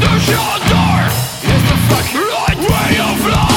There's your door. It's the fucking right way of life.